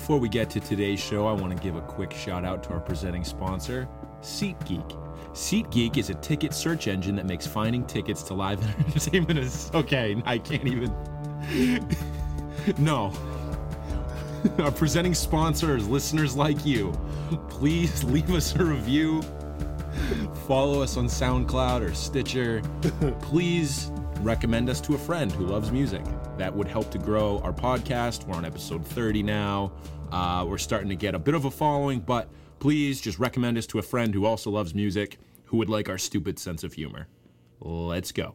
Before we get to today's show, I want to give a quick shout out to our presenting sponsor, SeatGeek. SeatGeek is a ticket search engine that makes finding tickets to live entertainment is okay. I can't even. no. Our presenting sponsors, listeners like you. Please leave us a review. Follow us on SoundCloud or Stitcher. Please recommend us to a friend who loves music. That would help to grow our podcast. We're on episode 30 now. Uh, we're starting to get a bit of a following, but please just recommend us to a friend who also loves music, who would like our stupid sense of humor. Let's go.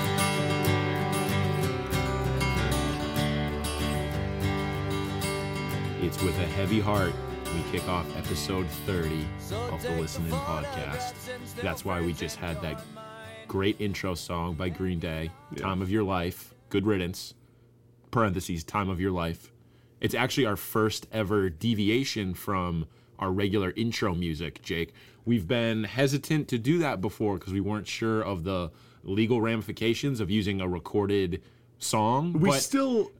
It's with a heavy heart we kick off episode 30 of the Listen In Podcast. That's why we just had that great intro song by Green Day, Time of Your Life, Good Riddance, parentheses, Time of Your Life. It's actually our first ever deviation from our regular intro music, Jake. We've been hesitant to do that before because we weren't sure of the legal ramifications of using a recorded song. We but- still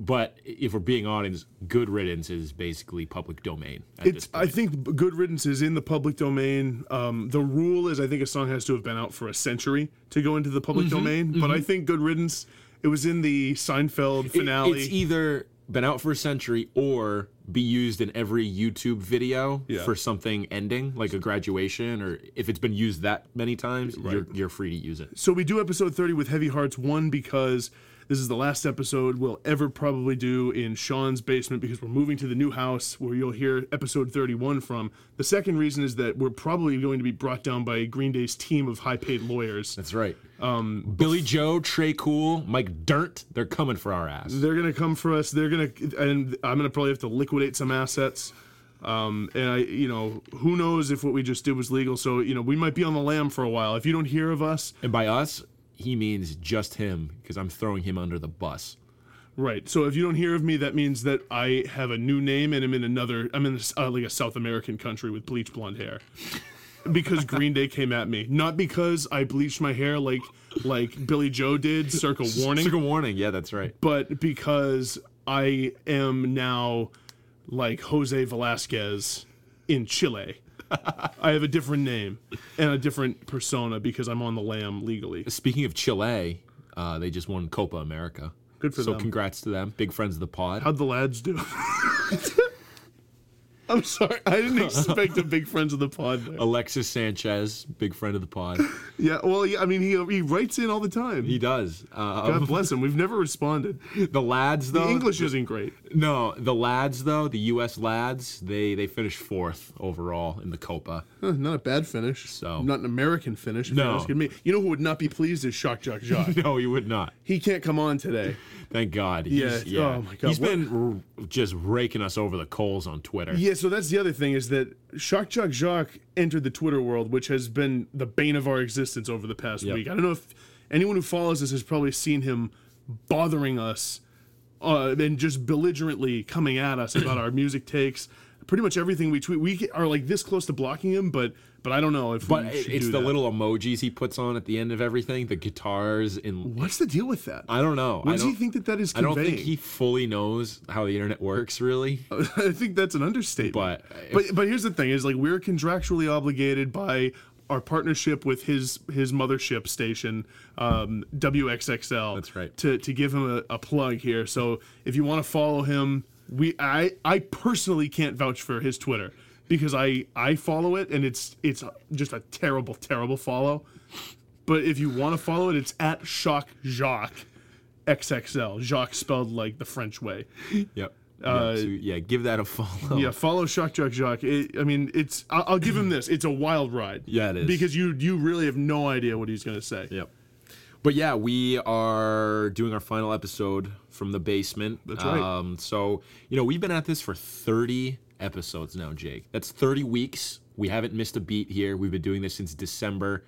but if we're being honest, good riddance is basically public domain. It's. I think good riddance is in the public domain. Um, the rule is I think a song has to have been out for a century to go into the public Mm-hmm, domain. But I think good riddance it was in the Seinfeld It- finale. it's either been out for a century or be used in every YouTube video Yeah. for something ending, like a graduation, or if it's been used that many times, you're, you're free to use it. so we do episode 30 with heavy hearts one because this is the last episode we'll ever probably do in Sean's basement because we're moving to the new house where you'll hear episode 31 from. The second reason is that we're probably going to be brought down by Green Day's team of high-paid lawyers. That's right. Um, Billie Joe, Tré Cool, Mike Dirnt, they're coming for our ass. They're gonna come for us. They're gonna, and I'm gonna probably have to liquidate some assets. Um, and I, you know, who knows if what we just did was legal? So, you know, we might be on the lam for a while. If you don't hear of us, And by us, he means just him, because I'm throwing him under the bus. right? So if you don't hear of me, that means that I have a new name and I'm in another. I'm in uh, like a South American country with bleach blonde hair. Because Green Day came at me, not because I bleached my hair like like Billie Joe did, Circle warning. Circle warning. Yeah, that's right. but because I am now like Jose Velasquez in Chile. I have a different name and a different persona because I'm on the lam legally. Speaking of Chile, uh, they just won Copa America. Good for so them. So congrats to them. Big friends of the pod. How'd the lads do? I'm sorry, I didn't expect a big friend of the pod. There. Alexis Sanchez, big friend of the pod. Yeah, well, yeah, I mean, he he writes in all the time. He does. Uh, God bless him. We've never responded. the lads, though. The English isn't great. No, the lads, though, the U.S. lads, they they finished fourth overall in the Copa. Huh, not a bad finish. So- not an American finish. If No. you're asking me. You know who would not be pleased is Shock Jock Jacques. No, you would not. he can't come on today. Thank God. Yeah, He's, oh my God, He's what- been r- just raking us over the coals on Twitter. Yeah, so that's the other thing is that Shock Jock Jacques entered the Twitter world, which has been the bane of our existence over the past Yep. week. I don't know if anyone who follows us has probably seen him bothering us uh, and just belligerently coming at us about our music takes. Pretty much everything we tweet, we are like this close to blocking him, but but I don't know if But we it- should it's do the that. little emojis he puts on at the end of everything, the guitars in. What's the deal with that? I don't know. What I does he don't- think that that is I don't think he fully knows how the internet works, really. I think that's an understatement. But but but here's the thing: is like we're contractually obligated by our partnership with his his mothership station, um, WXXL. That's right. To to give him a, a plug here. So if you want to follow him, we I I personally can't vouch for his Twitter because I I follow it and it's it's just a terrible terrible follow. But if you want to follow it, it's at Shock Jacques XXL. Jacques spelled like the French way. Yep. Uh, so, yeah, give that a follow. yeah, follow Shock Jock Jacques. It, I mean, it's. I'll, I'll give him this. It's a wild ride. Yeah, it is. Because you you really have no idea what he's gonna say. Yep. But yeah, we are doing our final episode from the basement. That's right. Um, so you know, we've been at this for 30 episodes now, Jake. That's 30 weeks. We haven't missed a beat here. We've been doing this since December.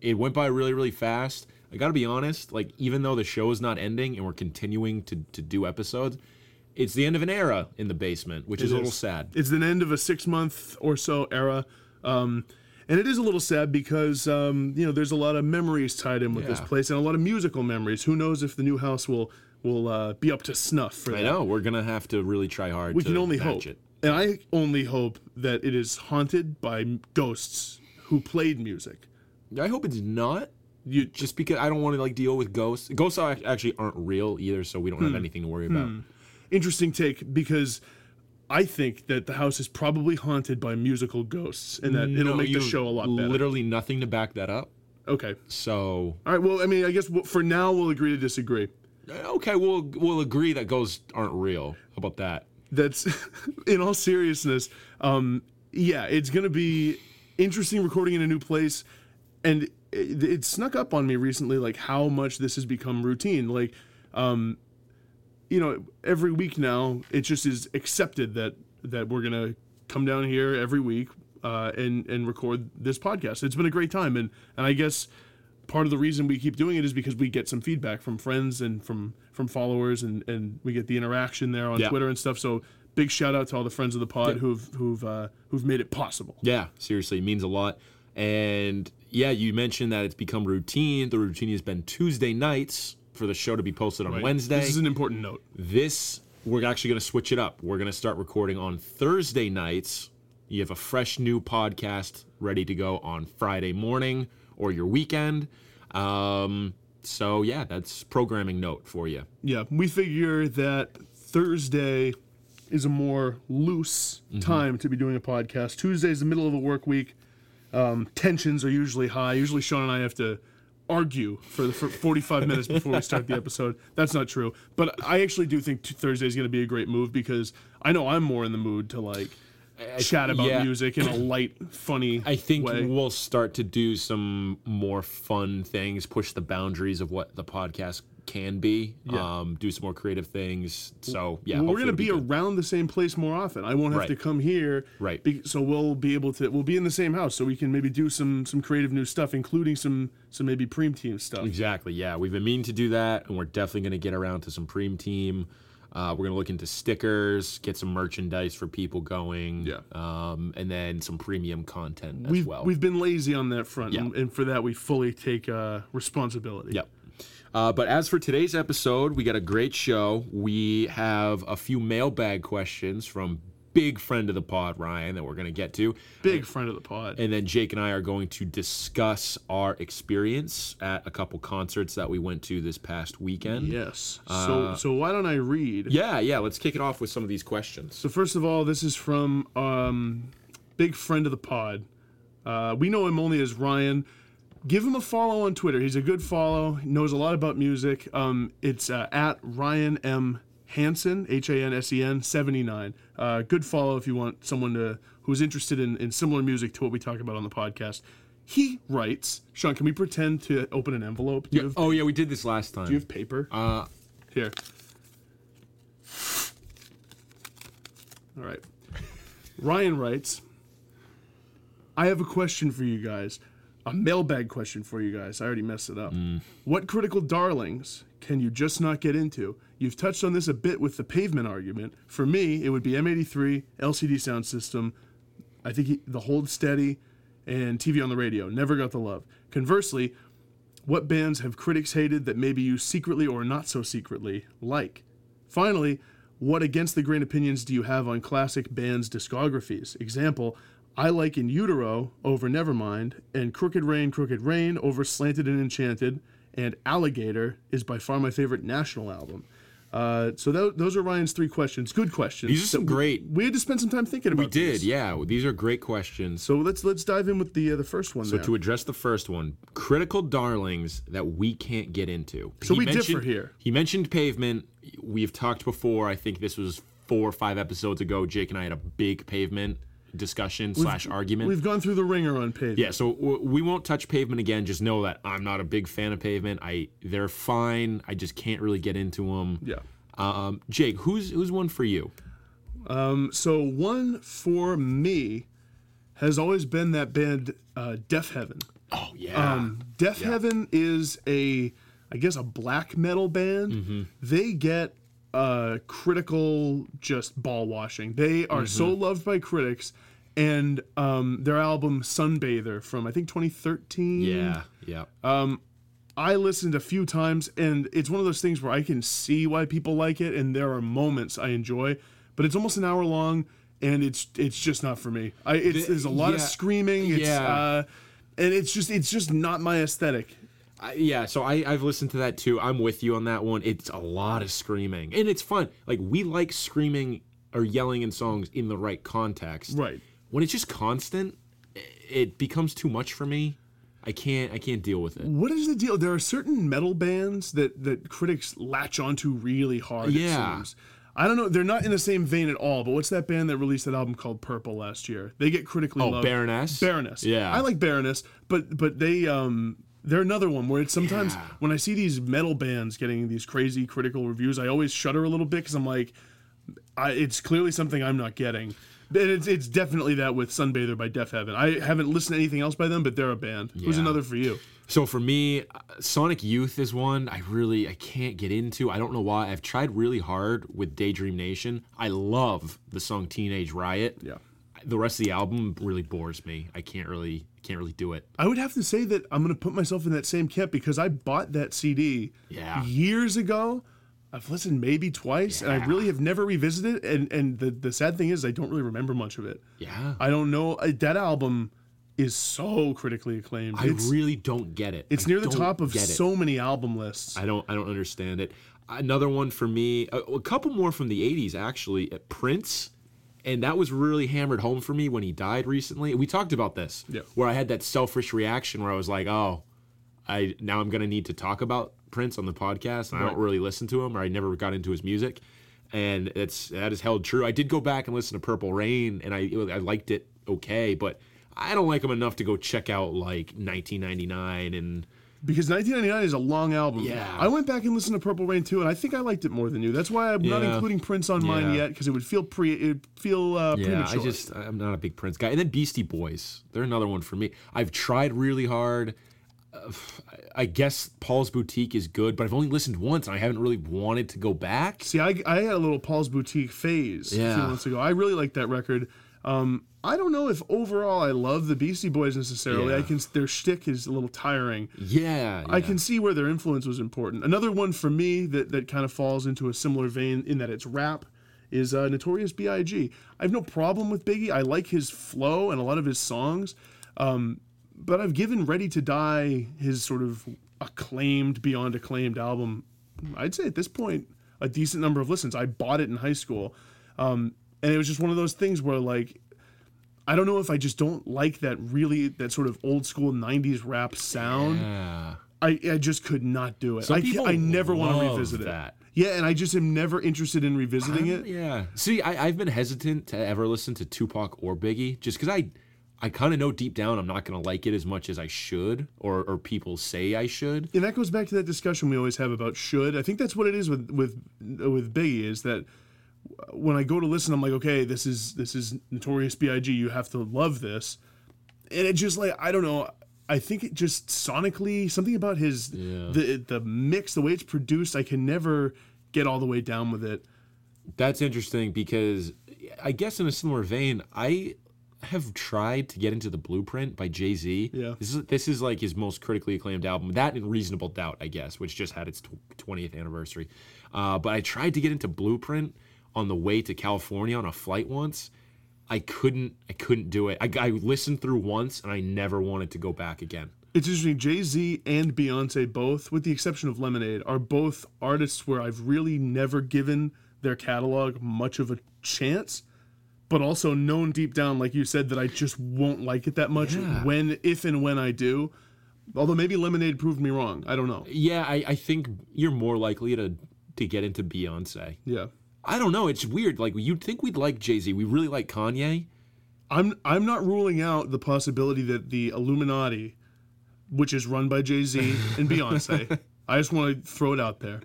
It went by really, really fast. I got to be honest. Like, even though the show is not ending and we're continuing to to do episodes, it's the end of an era in the basement, which is a little sad. It's the end of a six month or so era. Um, and it is a little sad because um, you know there's a lot of memories tied in with this place and a lot of musical memories. Who knows if the new house will will uh, be up to snuff for that? I that? know we're gonna have to really try hard. We to can only hope. it. And I only hope that it is haunted by ghosts who played music. I hope it's not. You just because I don't want to like deal with ghosts. Ghosts are, actually aren't real either, so we don't Hmm. have anything to worry about. interesting take because I think that the house is probably haunted by musical ghosts and that it'll No, make the you show a lot better. Literally nothing to back that up. Okay. So All right. Well, I mean, I guess we'll- for now we'll agree to disagree. okay, we'll we'll agree that ghosts aren't real. How about that? That's, in all seriousness, um, yeah, it's gonna be interesting recording in a new place, and it, it snuck up on me recently, like how much this has become routine. Like, um, you know, every week now, it just is accepted that that we're gonna come down here every week uh, and and record this podcast. It's been a great time, and and I guess part of the reason we keep doing it is because we get some feedback from friends and from from followers, and and we get the interaction there on Yeah. Twitter and stuff. So big shout out to all the friends of the pod who've who've uh, who've made it possible. Yeah, seriously, it means a lot. And yeah, you mentioned that it's become routine. The routine has been Tuesday nights for the show to be posted on Wednesday. This is an important note. This we're actually going to switch it up. We're going to start recording on Thursday nights. You have a fresh new podcast ready to go on Friday morning or your weekend. Um, so yeah, that's programming note for you. Yeah, we figure that Thursday is a more loose Mm-hmm. time to be doing a podcast. Tuesday is the middle of a work week. Um, tensions are usually high. Usually, Sean and I have to argue for the for 45 minutes before we start the episode. That's not true, but I actually do think t- Thursday is going to be a great move because I know I'm more in the mood to like chat about yeah. music in a light, funny I think way. we'll start to do some more fun things, push the boundaries of what the podcast can be. Yeah. Um, do some more creative things. So yeah, we're going to be it'll around the same place more often. I won't have Right. to come here, Right. Be, so we'll be able to. We'll be in the same house, so we can maybe do some some creative new stuff, including some some maybe preem team stuff. Exactly. Yeah, we've been meaning to do that, and we're definitely going to get around to some Preem Team. Uh, we're going to look into stickers, get some merchandise for people going. Yeah. Um, and then some premium content as We've well. we've been lazy on that front, Yeah. and, and for that we fully take uh, responsibility. Yep. Uh, but as for today's episode, we got a great show. We have a few mailbag questions from big friend of the pod, Ryan, that we're going to get to. Big friend of the pod. And then Jake and I are going to discuss our experience at a couple concerts that we went to this past weekend. yes. Uh, so so why don't I read? Yeah, yeah. Let's kick it off with some of these questions. So first of all, this is from um, big friend of the pod. Uh, we know him only as Ryan. Give him a follow on Twitter. He's a good follow. He knows a lot about music. Um, it's uh, at Ryan M Hansen H A N S E N seventy nine. Uh, good follow if you want someone to who's interested in, in similar music to what we talk about on the podcast. He writes, Sean. Can we pretend to open an envelope? Do you have, Oh yeah, we did this last time. do you have paper? uh, Here. All right. Ryan writes I have a question for you guys. A mailbag question for you guys. I already messed it up. What critical darlings can you just not get into? You've touched on this a bit with the pavement argument. For me, it would be M83, LCD Soundsystem, I think he, the Hold Steady, and TV on the radio. Never got the love. Conversely, what bands have critics hated that maybe you secretly or not so secretly like? Finally, what against the grain opinions do you have on classic bands' discographies? Example, I like In Utero over Nevermind, and Crooked Rain, Crooked Rain over Slanted and Enchanted, and Alligator is by far my favorite national album. Uh, so tho- those are Ryan's three questions. Good questions. These are some that we- great- We had to spend some time thinking about. we did, these. yeah. These are great questions. So let's let's dive in with the uh, the first one. So there. to address the first one, critical darlings that we can't get into. So He we differ here. He mentioned pavement. We've talked before. I think this was four or five episodes ago, Jake and I had a big pavement discussion slash argument. We've gone through the ringer on pavement. Yeah, so w- we won't touch pavement again. Just know that I'm not a big fan of pavement. I they're fine. I just can't really get into them. Yeah. Um, Jake, who's who's one for you? Um, So one for me has always been that band uh, Deafheaven. Oh yeah. Um, Deafheaven is a, I guess, a black metal band. Mm-hmm. They get uh, critical just ball washing. They are so Mm-hmm. loved by critics, and um, their album Sunbather from I think 2013. yeah. Yeah. I listened a few times, and it's one of those things where I can see why people like it, and there are moments I enjoy, but it's almost an hour long, and it's it's just not for me. I it's, there's a lot of screaming. It's, yeah. uh, and it's just it's just not my aesthetic. I, yeah, so I, I've listened to that too. I'm with you on that one. It's a lot of screaming, and it's fun. Like we like screaming or yelling in songs in the right context. Right. When it's just constant, it becomes too much for me. I can't. I can't deal with it. What is the deal? There are certain metal bands that that critics latch onto really hard. Yeah. It seems. I don't know. They're not in the same vein at all. But what's that band that released that album called Purple last year? They get critically Oh, loved. Baroness? Baroness. Yeah. I like Baroness, but but they um they're another one where it's sometimes Yeah. when I see these metal bands getting these crazy critical reviews, I always shudder a little bit because I'm like, I, it's clearly something I'm not getting. And it's, it's definitely that with Sunbather by Deafheaven. I haven't listened to anything else by them, but they're a band. Who's another for you? So for me, uh, Sonic Youth is one I really I can't get into. I don't know why. I've tried really hard with Daydream Nation. I love the song Teenage Riot. Yeah. The rest of the album really bores me. I can't really can't really do it. I would have to say that I'm going to put myself in that same camp because I bought that CD Yeah. years ago. I've listened maybe twice, and I really have never revisited it. And and the the sad thing is, I don't really remember much of it. Yeah. I don't know. That album is so critically acclaimed. I it's really don't get it. it's I near the top of so many album lists. I don't I don't understand it. Another one for me, a, a couple more from the 80s actually, Prince. And that was really hammered home for me when he died recently. We talked about this. Yeah. Where I had that selfish reaction where I was like, "Oh, I now I'm going to need to talk about Prince on the podcast and I don't really listen to him or I never got into his music." And it's that is held true. I did go back and listen to Purple Rain and I I liked it okay, but I don't like him enough to go check out like 1999 and because 1999 is a long album. Yeah. I went back and listened to Purple Rain too, and I think I liked it more than you. That's why I'm not including Prince on mine yet because it would feel pre it feel uh, Yeah, premature. I just I'm not a big Prince guy. And then Beastie Boys, they're another one for me. I've tried really hard. Uh, I guess Paul's Boutique is good, but I've only listened once, and I haven't really wanted to go back. See, I, I had a little Paul's Boutique phase a few months ago. I really liked that record. Um, I don't know if overall I love the Beastie Boys necessarily. Yeah. I can their shtick is a little tiring. Yeah, I can see where their influence was important. Another one for me that, that kind of falls into a similar vein in that it's rap is uh, Notorious B.I.G. I have no problem with Biggie. I like his flow and a lot of his songs. Um, but I've given Ready to Die his sort of acclaimed, beyond acclaimed album, I'd say at this point, a decent number of listens. I bought it in high school. Um, and it was just one of those things where, like, I don't know if I just don't like that really, that sort of old school 90s rap sound. Yeah. I, I just could not do it. Some I, I never want to revisit that. it. Yeah, and I just am never interested in revisiting it. Yeah. See, I, I've been hesitant to ever listen to Tupac or Biggie, just because I, I kind of know deep down I'm not gonna like it as much as I should, or or people say I should. And that goes back to that discussion we always have about should. I think that's what it is with with with Biggie is that when I go to listen, I'm like, okay, this is this is Notorious B.I.G. You have to love this, and it just like I don't know. I think it just sonically something about his the the mix, the way it's produced. I can never get all the way down with it. That's interesting because I guess in a similar vein, I have tried to get into the Blueprint by Jay Z. Yeah. This is this is like his most critically acclaimed album. That and Reasonable Doubt, I guess, which just had its twentieth anniversary. Uh, but I tried to get into Blueprint on the way to California on a flight once. I couldn't. I couldn't do it. I, I listened through once, and I never wanted to go back again. It's interesting. Jay Z and Beyonce both, with the exception of Lemonade, are both artists where I've really never given their catalog much of a chance, but also known deep down, like you said, that I just won't like it that much Yeah. when, if and when I do. Although maybe Lemonade proved me wrong. I don't know. Yeah, I, I think you're more likely to to get into Beyonce. Yeah. I don't know. It's weird. Like you'd think we'd like Jay Z. We really like Kanye. I'm I'm not ruling out the possibility that the Illuminati, which is run by Jay Z and Beyonce, I just want to throw it out there,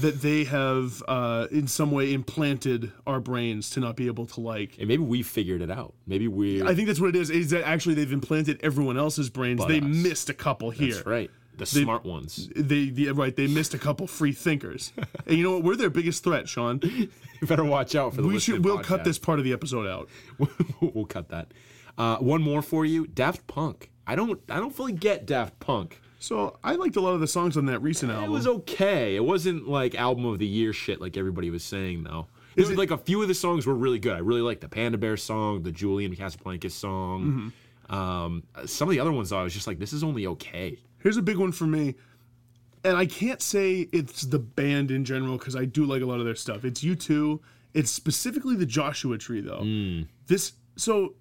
that they have uh, in some way implanted our brains to not be able to like. And maybe we figured it out. Maybe we. I think that's what it is. Is that actually they've implanted everyone else's brains? But they us. missed a couple here. That's right. The smart ones. They, they right. They missed a couple free thinkers. and you know what? We're their biggest threat, Sean. You better watch out for the. We should. We'll cut this part of the episode out. we'll cut that. Uh, one more for you, Daft Punk. I don't. I don't fully get Daft Punk. So I liked a lot of the songs on that recent album. It was okay. It wasn't like album of the year shit like everybody was saying though. It was it- like a few of the songs were really good. I really liked the Panda Bear song, the Julian Casablancas song. Mm-hmm. Um, some of the other ones though, I was just like, this is only okay. Here's a big one for me. And I can't say it's the band in general because I do like a lot of their stuff. It's U2. It's specifically the Joshua Tree though. Hmm. This so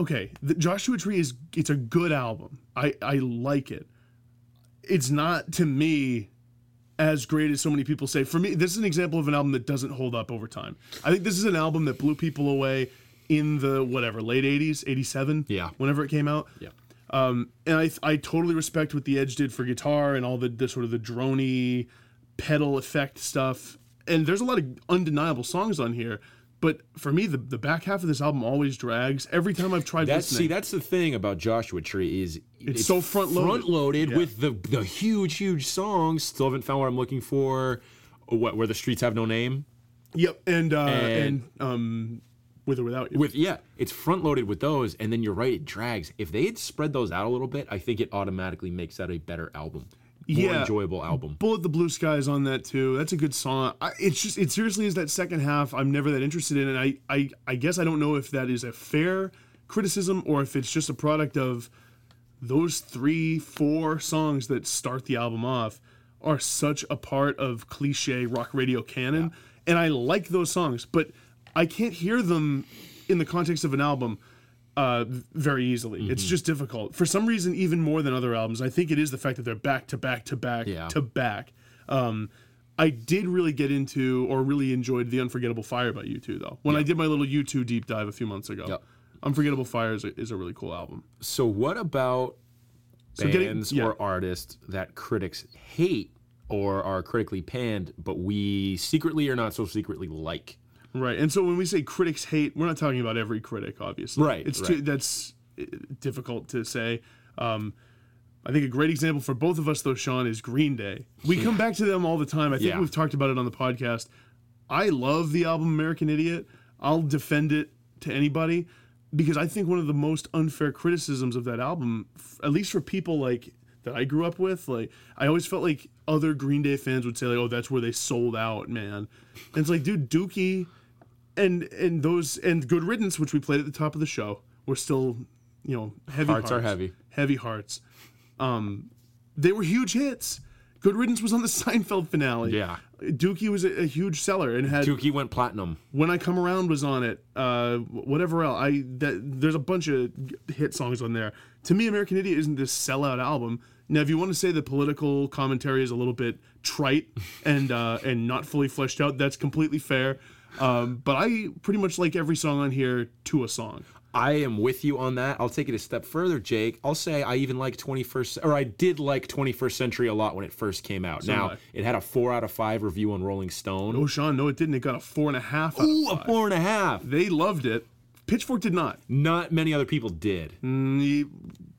okay, the Joshua Tree is it's a good album. I I like it. It's not to me as great as so many people say. For me, this is an example of an album that doesn't hold up over time. I think this is an album that blew people away in the whatever late 80s, 87, Yeah. whenever it came out. Yeah. Um, and I, I totally respect what the Edge did for guitar and all the, the sort of the drony pedal effect stuff. And there's a lot of undeniable songs on here. But for me, the, the back half of this album always drags. Every time I've tried That's see, that's the thing about Joshua Tree is it's, so front-loaded. front loaded Yeah. with the the huge, huge songs. Still haven't found what I'm looking for. What where the streets have no name. yep, and uh, and, And- um, with or without you. With yeah, it's front loaded with those, and then you're right, it drags. If they had spread those out a little bit, I think it automatically makes that a better album, more Yeah. enjoyable album. Bullet the Blue Skies on that too. That's a good song. I, it's just it seriously is that second half I'm never that interested in, and I, I I guess I don't know if that is a fair criticism or if it's just a product of those three four songs that start the album off are such a part of cliche rock radio canon, and I like those songs, but I can't hear them in the context of an album uh, very easily. Mm-hmm. It's just difficult for some reason, even more than other albums. I think it is the fact that they're back to back to back Yeah. to back. Um, I did really get into or really enjoyed the Unforgettable Fire by U2 though. When I did my little U2 deep dive a few months ago, Yep. Unforgettable Fire is a, is a really cool album. So what about So getting- bands yeah. or artists that critics hate or are critically panned, but we secretly or not so secretly like? Right. And so when we say critics hate, we're not talking about every critic, obviously. Right, It's right. Too, that's uh, difficult to say. Um, I think a great example for both of us, though, Sean, is Green Day. We come back to them all the time. I think Yeah. we've talked about it on the podcast. I love the album American Idiot. I'll defend it to anybody because I think one of the most unfair criticisms of that album, at least for people like that I grew up with, like I always felt like other Green Day fans would say, like, "Oh, that's where they sold out, man." And it's like, dude, Dookie and and those and Good Riddance, which we played at the top of the show, were still, you know, heavy Hearts are heavy. heavy hearts. Um, they were huge hits. Good Riddance was on the Seinfeld finale. Yeah. Dookie was a, a huge seller and had Dookie went platinum. When I Come Around was on it. Uh, whatever else. I that there's a bunch of hit songs on there. To me, American Idiot isn't this sellout album. Now, if you want to say the political commentary is a little bit trite and uh, and not fully fleshed out, that's completely fair. Um, but I pretty much like every song on here to a song. I am with you on that. I'll take it a step further, Jake. I'll say I even like 21st, or I did like 21st Century a lot when it first came out. did now, I. it had a four out of five review on Rolling Stone. Oh, Sean, no, it didn't. It got a four and a half. Out Ooh, a four and a half. They loved it. Pitchfork did not. Not many other people did. Mm,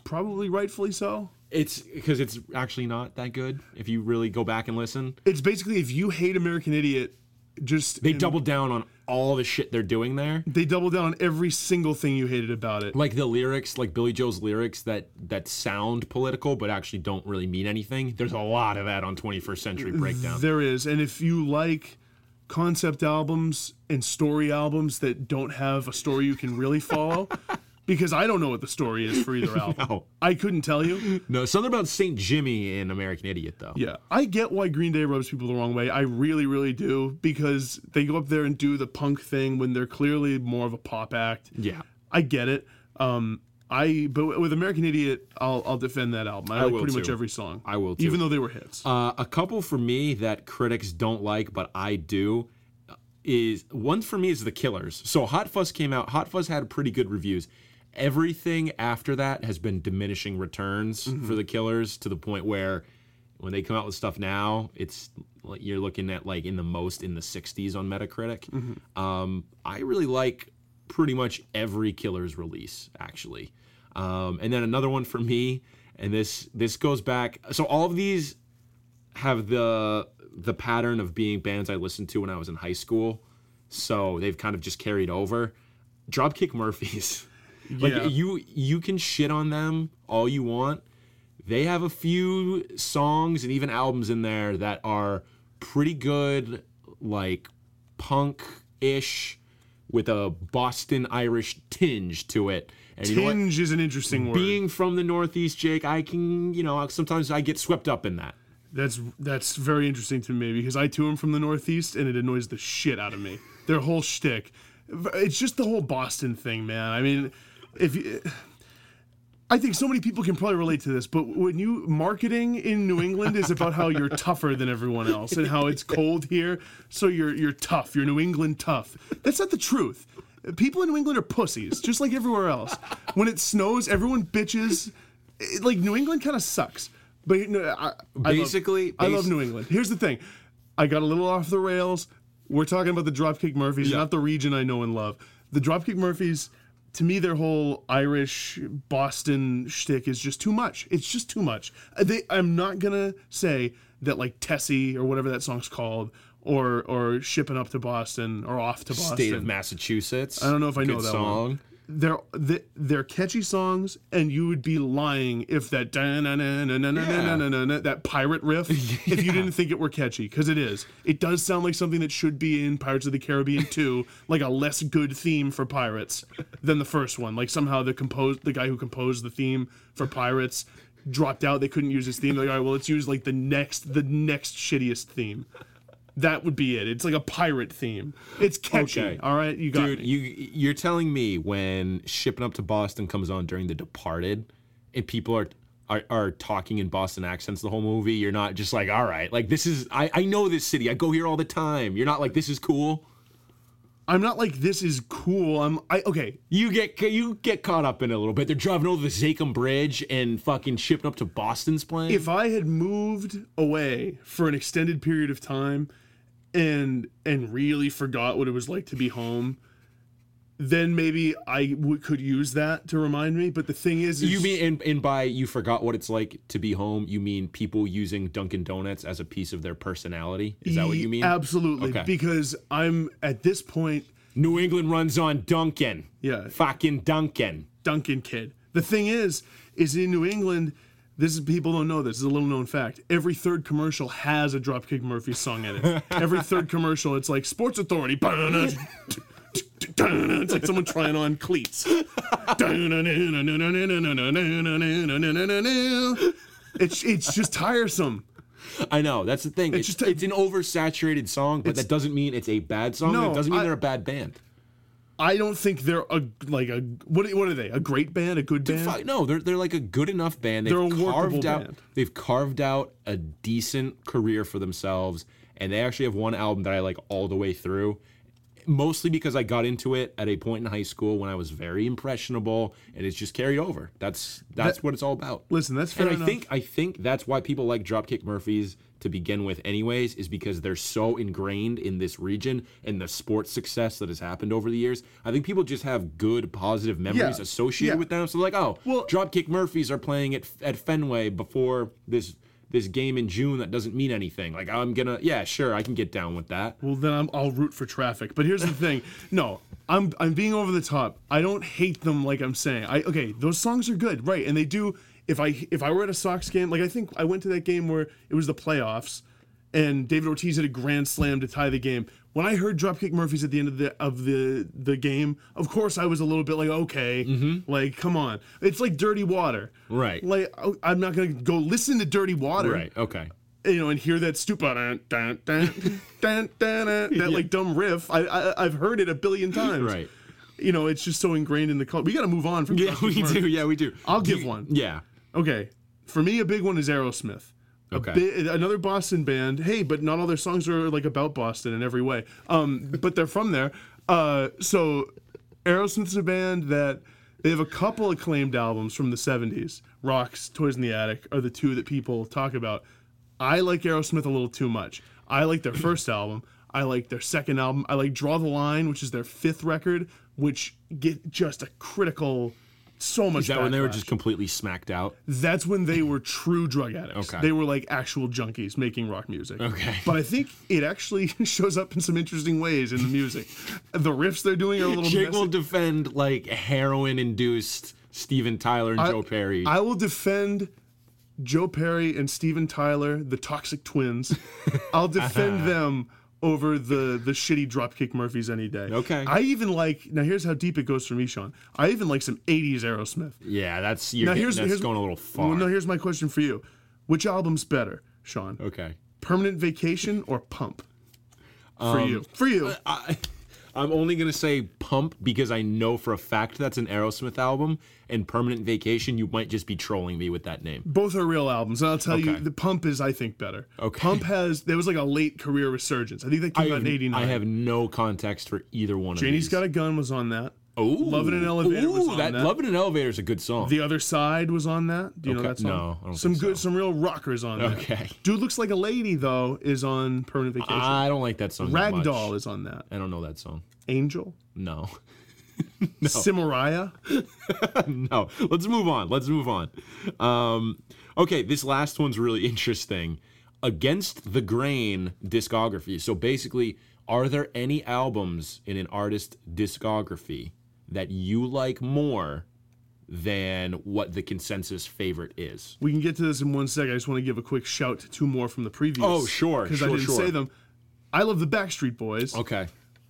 Probably rightfully so. It's because it's actually not that good if you really go back and listen. It's basically if you hate American Idiot, just They double down on all the shit they're doing there. they double down on every single thing you hated about it. Like the lyrics, like Billie Joe's lyrics that that sound political but actually don't really mean anything. There's a lot of that on 21st Century Breakdown. There is, and if you like concept albums and story albums that don't have a story you can really follow, because I don't know what the story is for either album. No. I couldn't tell you. No, something about Saint Jimmy in American Idiot though. Yeah, I get why Green Day rubs people the wrong way. I really, really do because they go up there and do the punk thing when they're clearly more of a pop act. Yeah. I get it. Um, I but with American Idiot, I'll I'll defend that album. I, like will pretty much every song. I will even though they were hits. Uh, a couple for me that critics don't like, but I do. is one for me is the Killers. So Hot Fuss came out. Hot Fuss had pretty good reviews. Everything after that has been diminishing returns Mm-hmm. for the Killers to the point where when they come out with stuff now, it's you're looking at like in the most in the 60s on Metacritic. Mm-hmm. Um, I really like pretty much every Killers release actually. Um, and then another one for me, and this this goes back. So all of these have the the pattern of being bands I listened to when I was in high school. So they've kind of just carried over. Dropkick Murphys. like Yeah. you you can shit on them all you want. They have a few songs and even albums in there that are pretty good like punk-ish with a Boston Irish tinge to it. And you know? Tinge is an interesting word. Being from the Northeast, Jake, I can, you know, sometimes I get swept up in that. That's that's very interesting to me because I too am from the Northeast and it annoys the shit out of me. Their whole shtick. It's just the whole Boston thing, man. I mean, if you, I think so many people can probably relate to this, but when you marketing in New England is about how you're tougher than everyone else and how it's cold here, so you're you're tough. You're New England tough. That's not the truth. People in New England are pussies, just like everywhere else. When it snows, everyone bitches. It- like New England kind of sucks. But you know, I, I love- Basically- I love New England. Here's the thing, I got a little off the rails. We're talking about the Dropkick Murphys, Yeah. not the region I know and love. The Dropkick Murphys, to me, their whole Irish Boston shtick is just too much. It's just too much. Uh, They, I'm not gonna say that like Tessie or whatever that song's called, or or shipping up to Boston or off to Boston. State of Massachusetts. I don't know if I know that song. one they're they're catchy songs, and you would be lying if that yeah. that pirate riff, yeah. if you didn't think it were catchy, because it is. It does sound like something that should be in Pirates of the Caribbean 2, like a less good theme for pirates than the first one. Like somehow the composed the guy who composed the theme for pirates dropped out. They couldn't use his theme. They're like, all right, well, let's use like the next the next shittiest theme. That would be it. It's like a pirate theme. It's catchy. Okay. All right, you got Dude, me. you you're telling me when shipping up to Boston comes on during The Departed, and people are are, are talking in Boston accents the whole movie, you're not just like, all right, like this is I, I know this city. I go here all the time. You're not like this is cool. I'm not like this is cool. I'm I okay. You get you get caught up in it a little bit. They're driving over the Zakim Bridge and fucking shipping up to Boston's plane. If I had moved away for an extended period of time and and really forgot what it was like to be home, then maybe I w- could use that to remind me. But the thing is, is you mean and, and by you forgot what it's like to be home, you mean people using Dunkin' Donuts as a piece of their personality? Is that what you mean? Absolutely, Okay. because I'm at this point New England runs on Dunkin'. Yeah. Fucking Dunkin'. Dunkin' kid. The thing is, is in New England. This is people don't know this. This is a little known fact. Every third commercial has a Dropkick Murphys song in it. Every third commercial, it's like Sports Authority. It's like someone trying on cleats. It's it's just tiresome. I know that's the thing. It's, just just a- it's an oversaturated song, but that doesn't mean it's a bad song. and No, it doesn't mean I- they're a bad band. I don't think they're a like a what what are they? A great band? A good band? Fuck, no, they're they're like a good enough band. They've They're a workable carved out band. they've carved out a decent career for themselves, and they actually have one album that I like all the way through. Mostly because I got into it at a point in high school when I was very impressionable, and it's just carried over. That's that's what it's all about. Listen, that's fair and I enough. think I think that's why people like Dropkick Murphys to begin with, anyways, is because they're so ingrained in this region and the sports success that has happened over the years. I think people just have good, positive memories Yeah, associated yeah. with them. So they're like, oh, Well- Dropkick Murphys are playing at at Fenway before this this game in June that doesn't mean anything. Like I'm gonna, yeah, sure, I can get down with that. Well, then I'm, I'll root for traffic. But here's the thing: no, I'm I'm being over the top. I don't hate them like I'm saying. I okay, those songs are good, right? And they do. If I if I were at a Sox game, like I think I went to that game where it was the playoffs, and David Ortiz had a grand slam to tie the game. When I heard Dropkick Murphys at the end of the of the the game, of course I was a little bit like, okay, mm-hmm. like come on, it's like Dirty Water, Right. Like oh, I'm not gonna go listen to Dirty Water, Right. Okay. you know, and hear that stupid dun, dun, dun, dun, dun, dun, that like dumb riff. I, I I've heard it a billion times. Right. You know, it's just so ingrained in the culture. We got to move on from. Yeah, we Murphys. do. Yeah, we do. I'll give you- one. Yeah. Okay, for me, a big one is Aerosmith. Okay. bi- another Boston band. Hey, but not all their songs are like about Boston in every way. Um, but they're from there. Uh, so Aerosmith's a band that they have a couple acclaimed albums from the 70s. Rocks, Toys in the Attic are the two that people talk about. I like Aerosmith a little too much. I like their first album. I like their second album. I like Draw the Line, which is their fifth record, which get just a critical so much Is that when they were just completely smacked out? That's when they were true drug addicts. Okay. They were like actual junkies making rock music. Okay. But I think it actually shows up in some interesting ways in the music. the riffs they're doing are a little Jake messy. will defend like heroin induced Steven Tyler and Joe Perry. I will defend Joe Perry and Steven Tyler, the Toxic Twins. I'll defend them over the the shitty Dropkick Murphys any day. Okay. I even like now. Here's how deep it goes for me, Sean. I even like some '80s Aerosmith. yeah, that's you're Now getting- here's that's here's going a little far. Well, no, here's my question for you: Which album's better, Sean? okay. Permanent Vacation or Pump? For Um, you, for you. I, I'm only gonna say Pump because I know for a fact that's an Aerosmith album, and Permanent Vacation you might just be trolling me with that name. Both are real albums, and I'll tell you, the Pump is, I think, better. Okay. Pump has there was like a late career resurgence. I think that came I out in '89. I have no context for either one Janie's of these. "Janie's Got a Gun was on that. Ooh, Love in an Elevator was Ooh, on that, that. Love in an Elevator is a good song. The Other Side was on that. Do you know that song? No, I don't some think good, so. some real rockers on that. Okay. Dude looks like a lady though is on Permanent Vacation. I don't like that song. that much. Ragdoll is on that. I don't know that song. Angel. No. Simoriah. no. Let's move on. Let's move on. Um, okay, this last one's really interesting. Against the Grain discography. So basically, are there any albums in an artist discography that you like more than what the consensus favorite is? We can get to this in one second. I just want to give a quick shout to two more from the previous. Oh, sure, Because I didn't sure. say them. I love the Backstreet Boys, Okay.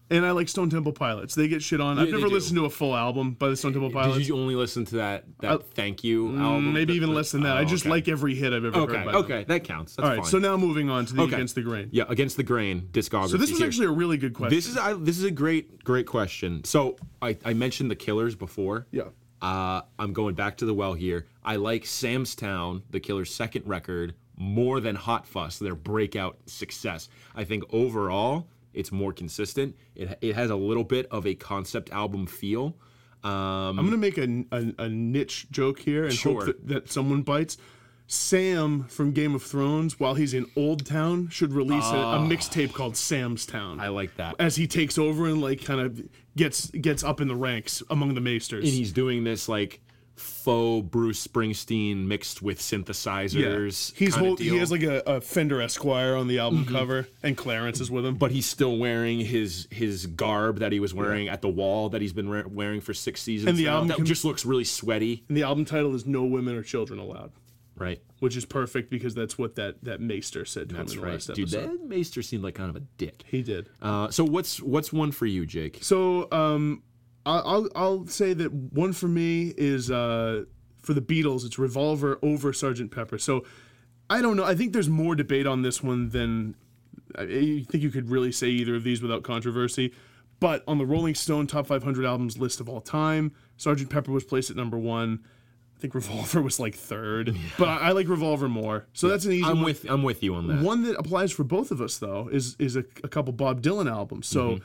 And I like Stone Temple Pilots. They get shit on. I've never listened to a full album by the Stone Temple Pilots. Did you only listen to that that thank you album? Mm, Maybe The- even less than that. I oh, just okay. like every hit I've ever Okay, heard. By them. okay, that counts. That's All right. fine. So now moving on to the Okay. Against the Grain. yeah, against the grain discography. So this here. actually a really good question. This is I, this is a great great question. So I, I mentioned the Killers before. Yeah. Uh, I'm going back to the well here. I like Sam's Town, the Killers' second record, more than Hot Fuss, their breakout success. I think overall it's more consistent. It it has a little bit of a concept album feel. Um, I'm gonna make a, a, a niche joke here and Sure. hope that, that someone bites. Sam from Game of Thrones, while he's in Oldtown, should release a, a mixtape called Sam's Town. Ah. I like that. as he takes over and like kind of gets gets up in the ranks among the maesters. and he's doing this like faux Bruce Springsteen mixed with synthesizers. He's kinda he has like a, a Fender Esquire on the album Mm-hmm. cover, and Clarence is with him. but he's still wearing his his garb that he was wearing at the wall that he's been re- wearing for six seasons. And the now. album that can- just looks really sweaty, and the album title is "No Women or Children Allowed," right? which is perfect because that's what that that maester said to That's him in the right, last dude. episode. That Maester seemed like kind of a dick. He did. Uh, so what's what's one for you, Jake? So um, I'll I'll say that one for me is uh, for the Beatles. It's Revolver over Sergeant Pepper. So I don't know. I think there's more debate on this one than I think you could really say either of these without controversy. But on the Rolling Stone Top 500 albums list of all time, Sergeant Pepper was placed at number one. I think Revolver was like third, but I, I like Revolver more. So that's an easy I'm one. with I'm with you on that. One that applies for both of us, though, is is a, a couple Bob Dylan albums. So Mm-hmm.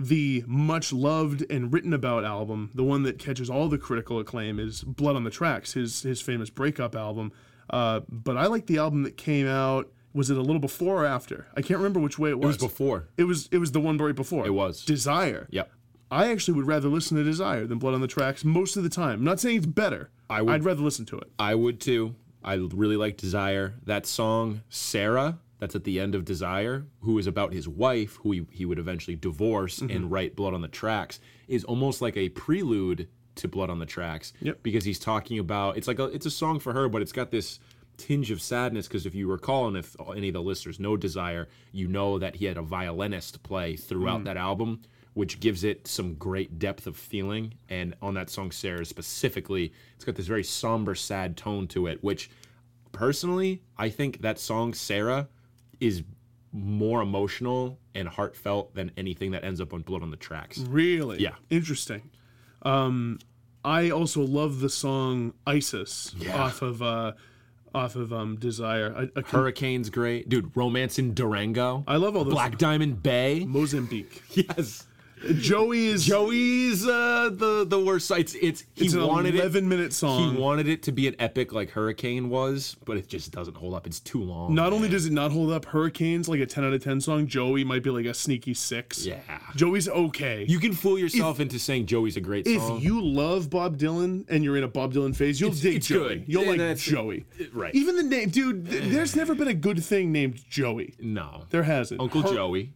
The much loved and written about album, the one that catches all the critical acclaim, is Blood on the Tracks, his his famous breakup album. Uh, but I like the album that came out. Was it a little before or after? I can't remember which way it was. It was before. It was it was the one right before. It was. Desire. Yep. I actually would rather listen to Desire than Blood on the Tracks most of the time. I'm not saying it's better. I would- I'd rather listen to it. I would too. I really like Desire. That song, Sarah, that's at the end of Desire, who is about his wife, who he, he would eventually divorce Mm-hmm. and write Blood on the Tracks, is almost like a prelude to Blood on the Tracks. Yep. Because he's talking about it's like a it's a song for her, but it's got this tinge of sadness because if you recall and if any of the listeners know Desire, you know that he had a violinist play Mm. throughout that album, which gives it some great depth of feeling. And on that song, Sarah specifically, it's got this very somber, sad tone to it, which personally, I think that song, Sarah, is more emotional and heartfelt than anything that ends up on Blood on the Tracks. Really? Yeah. Interesting. Um, I also love the song Isis Yeah. off of uh, off of um Desire. I, I, Hurricane's great, dude. Romance in Durango. I love all those. Black Diamond Bay. Mozambique. Yes. Joey is Joey's uh, the the worst. It's it's he It's an wanted it. 11 minute song. He wanted it to be an epic like Hurricane was, but it just doesn't hold up. It's too long. Not only does it not hold up, Hurricanes like a 10 out of 10 song. Joey might be like a sneaky six. yeah, Joey's okay. you can fool yourself into saying Joey's a great if song. If you love Bob Dylan and you're in a Bob Dylan phase, you'll dig it's Joey. good. You'll Yeah, like Joey. right. Even the name, dude. th- there's never been a good thing named Joey. no, There hasn't. Uncle Hur- Joey.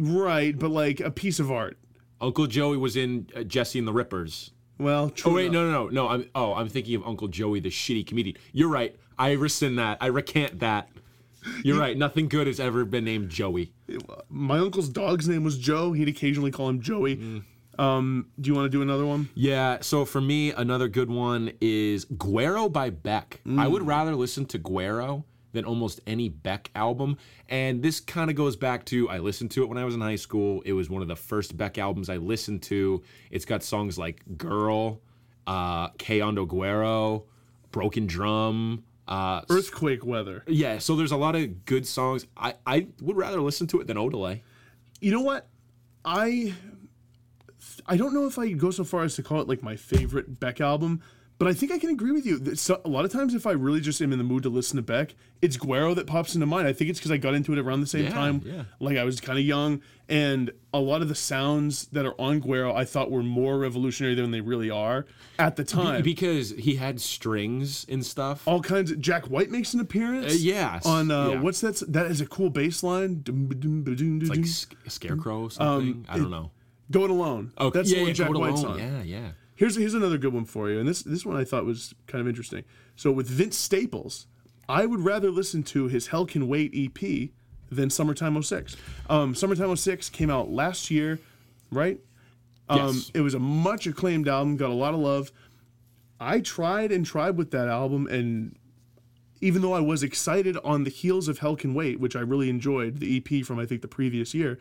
Right, but like a piece of art. Uncle Joey was in uh, Jesse and the Rippers. Well, true Oh wait, no, no, no, no. I'm oh, I'm thinking of Uncle Joey, the shitty comedian. You're right. I rescind that. I recant that. You're right. Nothing good has ever been named Joey. My uncle's dog's name was Joe. He'd occasionally call him Joey. Mm. Um, do you want to do another one? Yeah. So for me, another good one is Guero by Beck. I would rather listen to Guero than almost any Beck album. And this kind of goes back to I listened to it when I was in high school. It was one of the first Beck albums I listened to. It's got songs like Girl, uh, Que Onda Guero, Broken Drum. Uh, Earthquake weather. yeah, so there's a lot of good songs. I, I would rather listen to it than Odelay. You know what? I I don't know if I go so far as to call it like my favorite Beck album, but I think I can agree with you. A lot of times, if I really just am in the mood to listen to Beck, it's Guero that pops into mind. I think it's because I got into it around the same Yeah, time. yeah. Like I was kind of young, and a lot of the sounds that are on Guero I thought were more revolutionary than they really are at the time. Because he had strings and stuff. all kinds of Jack White makes an appearance. Uh, yes, On uh, yeah. what's that? That is a cool bass line. It's like sc- scarecrow or something. I don't know. Going alone. Okay, That's yeah, the one yeah, Jack White's on. Yeah, yeah. Here's here's another good one for you, and this this one I thought was kind of interesting. So with Vince Staples, I would rather listen to his Hell Can Wait EP than Summertime 06. Um, Summertime 06 came out last year, right? Um, Yes. It was a much acclaimed album, got a lot of love. I tried and tried with that album, and even though I was excited on the heels of Hell Can Wait, which I really enjoyed, the EP from I think the previous year,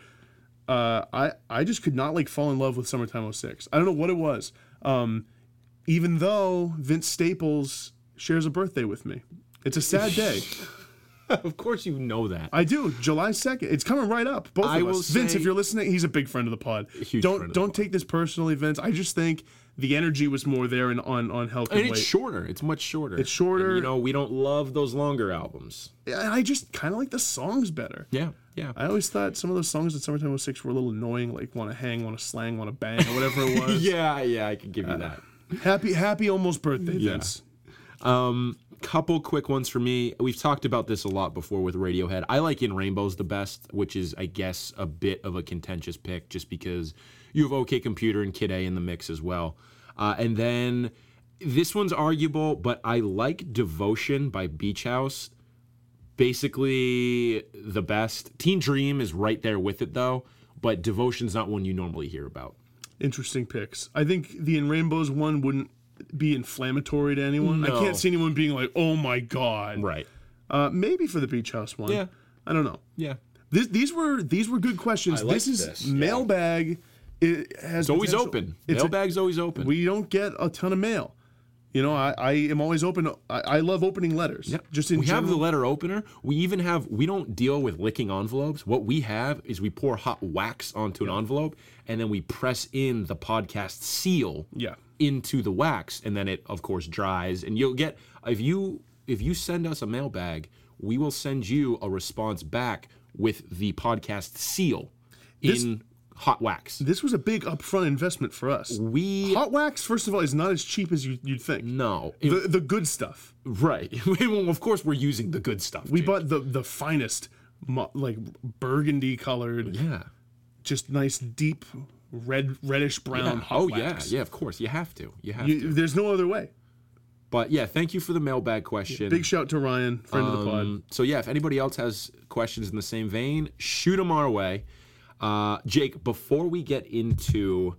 uh, I I just could not like fall in love with Summertime 06. I don't know what it was. Um, even though Vince Staples shares a birthday with me, it's a sad day. of course you know that. I do. July 2nd. It's coming right up. Both I of will us. Vince, if you're listening, he's a big friend of the pod. don't friend of the don't pod. take this personally, Vince. I just think the energy was more there in, on on Can and Wait. it's shorter. It's much shorter. It's shorter. And, you know, we don't love those longer albums. And I just kind of like the songs better. Yeah, yeah. I always thought some of those songs in Summertime 06 were a little annoying, like want to hang, want to slang, want to bang, or whatever it was. yeah, yeah. I could give Uh, you that. Happy happy almost birthday, Yeah. Vince. Um, couple quick ones for me. We've talked about this a lot before with Radiohead. I like In Rainbows the best, which is, I guess, a bit of a contentious pick just because you have OK Computer and Kid A in the mix as well. Uh, and then this one's arguable, but I like Devotion by Beach House. Basically, the best. Teen Dream is right there with it, though, but Devotion's not one you normally hear about. Interesting picks. I think the In Rainbows one wouldn't be inflammatory to anyone. No. I can't see anyone being like, "Oh my god." Right. Uh, maybe for the Beach House one. Yeah. I don't know. Yeah. This, these were these were good questions. I like this is this, yeah. mailbag. It has It's always potential. open. It's a- Mailbag's always open. we don't get a ton of mail. You know, I, I am always open. I, I love opening letters. Yep. Just in we have the letter opener. We even have. We don't deal with licking envelopes. What we have is we pour hot wax onto an envelope, and then we press in the podcast seal. Yeah. Into the wax, and then it, of course, dries. And you'll get if you if you send us a mailbag, we will send you a response back with the podcast seal in hot wax. This was a big upfront investment for us. We Hot wax, first of all, is not as cheap as you, you'd think. no it- The, the good stuff. right. well, of course, we're using the good stuff. We Jake. bought the the finest, like burgundy colored, yeah. just nice deep red reddish brown. Yeah. hot Oh wax. yeah, yeah. Of course, you have to. You have You, to. there's no other way. But yeah, thank you for the mailbag question. Big shout to Ryan, friend of the pod. Um, so yeah, if anybody else has questions in the same vein, shoot them our way. Uh, Jake, before we get into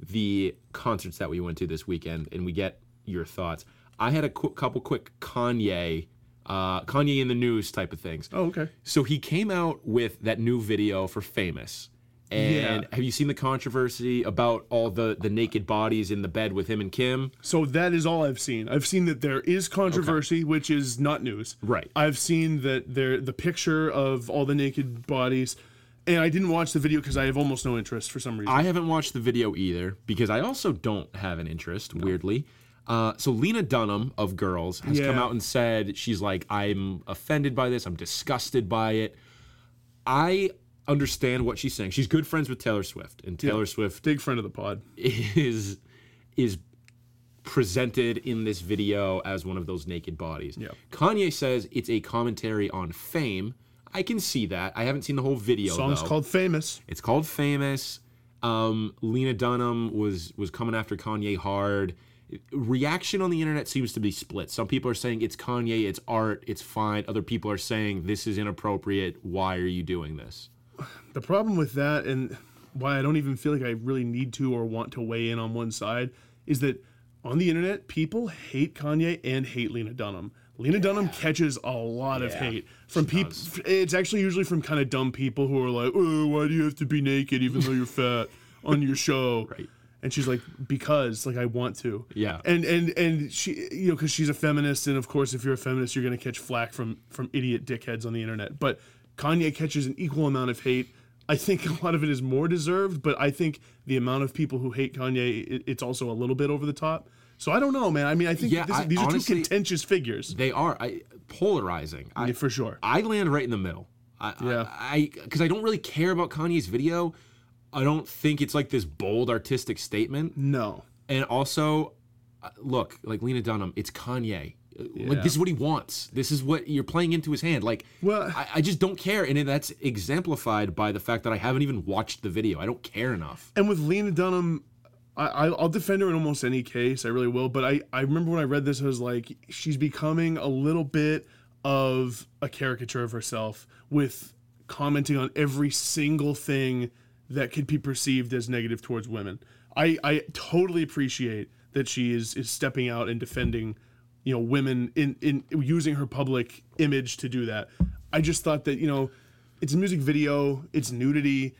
the concerts that we went to this weekend and we get your thoughts, I had a qu- couple quick Kanye, uh, Kanye in the news type of things. Oh, okay. So he came out with that new video for Famous, And Yeah. have you seen the controversy about all the the naked bodies in the bed with him and Kim? So that is all I've seen. I've seen that there is controversy, which is not news. Right. I've seen that there the picture of all the naked bodies, and I didn't watch the video because I have almost no interest for some reason. I haven't watched the video either because I also don't have an interest, weirdly. Uh, so Lena Dunham of Girls has come out and said she's like, I'm offended by this. I'm disgusted by it. I understand what she's saying. She's good friends with Taylor Swift, and Taylor Swift Big friend of the pod. is is presented in this video as one of those naked bodies. Yeah. Kanye says it's a commentary on fame. I can see that. I haven't seen the whole video. Song's though. called Famous. It's called Famous. Um, Lena Dunham was was coming after Kanye hard. Reaction on the internet seems to be split. Some people are saying it's Kanye, it's art, it's fine. Other people are saying this is inappropriate. Why are you doing this? The problem with that, and why I don't even feel like I really need to or want to weigh in on one side, is that on the internet, people hate Kanye and hate Lena Dunham. Lena Dunham catches a lot of hate from people. It's actually usually from kind of dumb people who are like, "Oh, why do you have to be naked even though you're fat on your show?" Right. And she's like, "Because like I want to." Yeah. And and and she, you know, because she's a feminist, and of course, if you're a feminist, you're gonna catch flack from from idiot dickheads on the internet. But Kanye catches an equal amount of hate. I think a lot of it is more deserved, but I think the amount of people who hate Kanye, it, it's also a little bit over the top. So I don't know, man. I mean, I think Yeah, this, I- these are honestly- two contentious figures They are I, polarizing. I, Yeah, for sure. I land right in the middle. I, Yeah. I because I, don't really care about Kanye's video. I don't think it's like this bold artistic statement. No, And also, uh, look, like Lena Dunham, it's Kanye. Uh, Yeah. Like this is what he wants. This is what you're playing into his hand. Like, Well- I, I just don't care, and that's exemplified by the fact that I haven't even watched the video. I don't care enough. and with Lena Dunham, I, I'll defend her in almost any case. I really will. But I I remember when I read this, I was like, she's becoming a little bit of a caricature of herself with commenting on every single thing that could be perceived as negative towards women. I I totally appreciate that she is is stepping out and defending you know women in in using her public image to do that. I just thought that you know it's a music video, it's nudity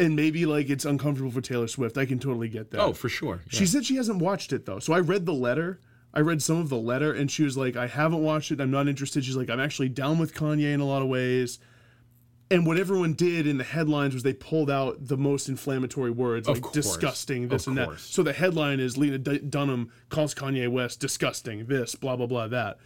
and maybe like it's uncomfortable for Taylor Swift. I can totally get that. Oh, for sure. She said she hasn't watched it though. So I read the letter. I read some of the letter and she was like, I haven't watched it. I'm not interested. She's like, I'm actually down with Kanye in a lot of ways. And what everyone did in the headlines was they pulled out the most inflammatory words, like course. disgusting, this Of and that. So the headline is Lena D- Dunham calls Kanye West disgusting, this, blah blah blah, that.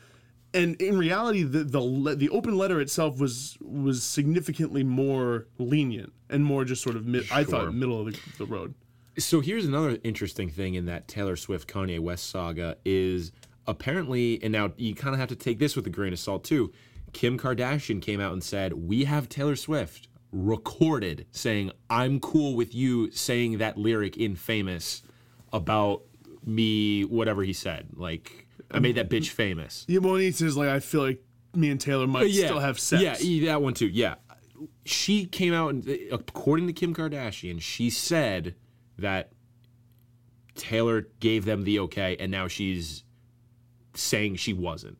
And in reality, the the the open letter itself was was significantly more lenient and more just sort of mid, I thought middle of the, the road. So here's another interesting thing in that Taylor Swift Kanye West saga is apparently, and now you kind of have to take this with a grain of salt too. Kim Kardashian came out and said, We have Taylor Swift recorded saying, I'm cool with you saying that lyric in Famous about me, whatever he said. Like, I made that bitch famous. Yeah, well, he says like I feel like me and Taylor might still have sex. Yeah, that one too. Yeah. She came out and uh, according to Kim Kardashian, she said that Taylor gave them the okay and now she's saying she wasn't.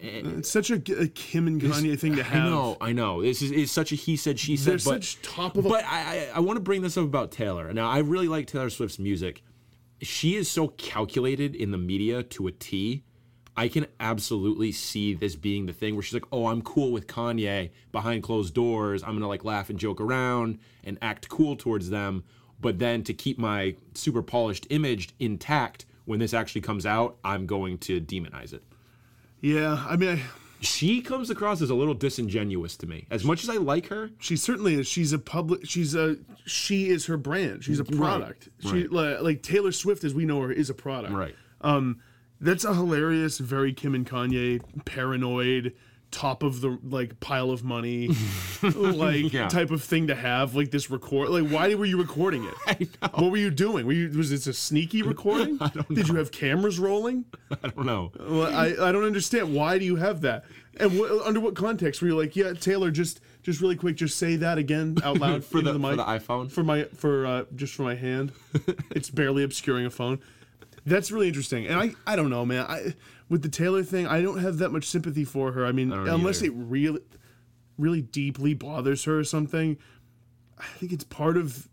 it's such a, a Kim and Kanye thing to have. I know, I know. This is it's such a he said she said They're but such top of But I I, I want to bring this up about Taylor. Now, I really like Taylor Swift's music. She is so calculated in the media to a T. I can absolutely see this being the thing where she's like, "Oh, I'm cool with Kanye behind closed doors. I'm gonna like laugh and joke around and act cool towards them." But then to keep my super polished image intact, when this actually comes out, I'm going to demonize it. Yeah, I mean, I, She comes across as a little disingenuous to me. As much as I like her, she certainly is. She's a public. She's a. She is her brand. She's a product. She right. like, like Taylor Swift, as we know her, is a product. Right. Um, that's a hilarious, very Kim and Kanye, paranoid, top of the like pile of money, like Yeah. type of thing to have. Like this record. Like, why were you recording it? What were you doing? Were you was this a sneaky recording? Did you have cameras rolling? I don't know. Well, I, I don't understand. Why do you have that? And wh- under what context were you like, yeah, Taylor, just just really quick, just say that again out loud For the- the for the iPhone? for my for uh, just for my hand. it's barely obscuring a phone. That's really interesting. And I I don't know, man. I with the Taylor thing, I don't have that much sympathy for her. I mean, don't unless either. it really really deeply bothers her or something. I think it's part of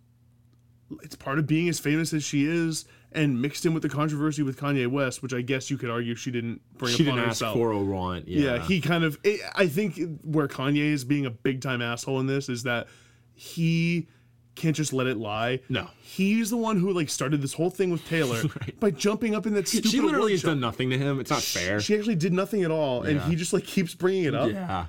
it's part of being as famous as she is, and mixed in with the controversy with Kanye West, which I guess you could argue she didn't bring up. She upon didn't ask for a want. Yeah. yeah, he kind of. I I think where Kanye is being a big time asshole in this is that he can't just let it lie. No. he's the one who like started this whole thing with Taylor by jumping up in that stupid she literally has done nothing to him. It's not fair. She actually did nothing at all, and he just like keeps bringing it up. yeah.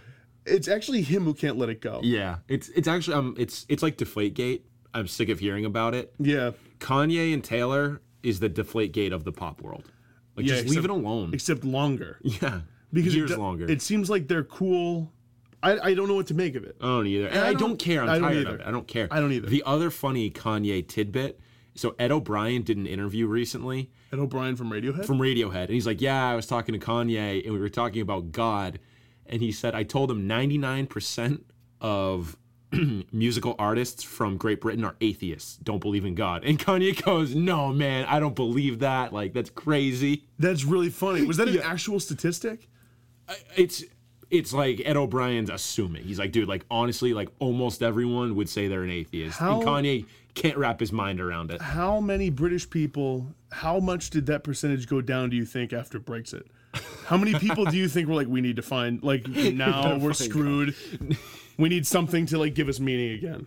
It's actually him who can't let it go. Yeah. It's it's actually um it's it's like Deflategate. I'm sick of hearing about it. Yeah. Kanye and Taylor is the Deflategate of the pop world. Like Yeah, just leave it alone. except longer yeah. because years it, longer. It seems like they're cool. I, I don't know what to make of it. I don't either. And I I don't- don't, care. I'm I don't tired either. of it. I don't care. I don't either. The other funny Kanye tidbit. So Ed O'Brien did an interview recently Ed O'Brien from Radiohead. from Radiohead, and he's like, "Yeah, I was talking to Kanye, and we were talking about God, and he said I told him 99% of musical artists from Great Britain are atheists, don't believe in God." And Kanye goes, "No, man, I don't believe that. Like that's crazy." That's really funny. Was that an actual statistic? It's it's like Ed O'Brien's assuming. He's like, dude, like honestly, like almost everyone would say they're an atheist. How- And Kanye can't wrap his mind around it. How many British people? How much did that percentage go down? Do you think after Brexit? How many people do you think were like, we need to find like now we're screwed. We need something to like give us meaning again.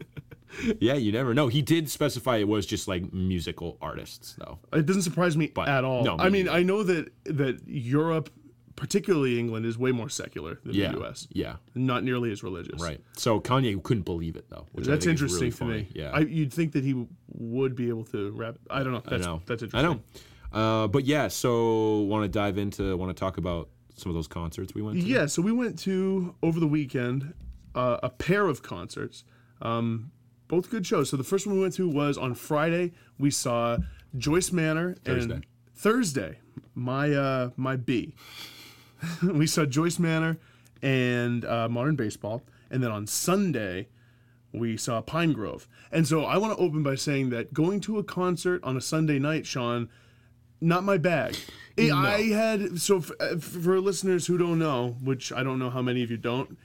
Yeah, you never know. He did specify it was just like musical artists, though. It doesn't surprise me at all. no, I mean. I know that that Europe, particularly England, is way more secular than Yeah, the U.S. yeah, Not nearly as religious. right. So Kanye couldn't believe it though. That's interesting really to me. Yeah, I, you'd think that he would be able to rap. I don't know. That's, I know. That's interesting. I know. Uh, but yeah, so want to dive into, want to talk about some of those concerts we went to. Yeah, so we went to over the weekend uh, a pair of concerts, um, both good shows. So the first one we went to was on Friday. We saw Joyce Manor Thursday. and Thursday. My uh, my B. we saw Joyce Manor and uh, Modern Baseball, and then on Sunday we saw Pinegrove. And so I want to open by saying that going to a concert on a Sunday night, Sean, not my bag. I- I had so f- uh, for listeners who don't know, which I don't know how many of you don't.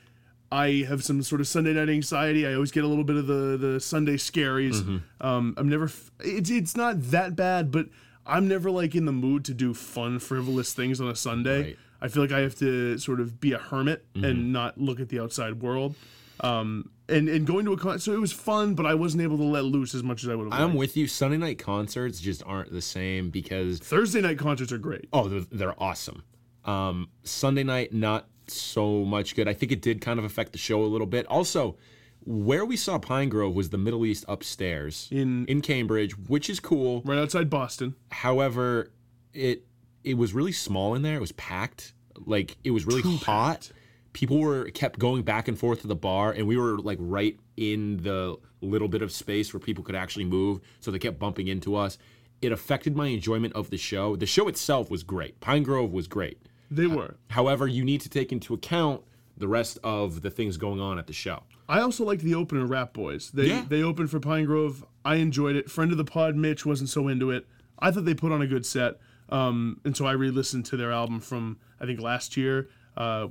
I have some sort of Sunday night anxiety. I always get a little bit of the the Sunday scaries. Mm-hmm. Um, I'm never. F- it's it's not that bad, but I'm never like in the mood to do fun, frivolous things on a Sunday. Right. I feel like I have to sort of be a hermit Mm-hmm. and not look at the outside world. Um, and and going to a concert, so it was fun, but I wasn't able to let loose as much as I would have. I'm liked. with you. Sunday night concerts just aren't the same because Thursday night concerts are great. Oh, they're, they're awesome. Um, Sunday night, not so much good. I think it did kind of affect the show a little bit. Also, where we saw Pinegrove was the Middle East upstairs In- in Cambridge, which is cool. Right outside Boston. However, it it was really small in there. It was packed. Like it was really hot. People were kept going back and forth to the bar, and we were like right in the little bit of space where people could actually move. So they kept bumping into us. It affected my enjoyment of the show. The show itself was great. Pinegrove was great. They were. However, you need to take into account the rest of the things going on at the show. I also liked the opener, Rap Boys. They Yeah. they opened for Pinegrove. I enjoyed it. Friend of the pod, Mitch, wasn't so into it. I thought they put on a good set. Um, and so I re-listened to their album from I think last year uh,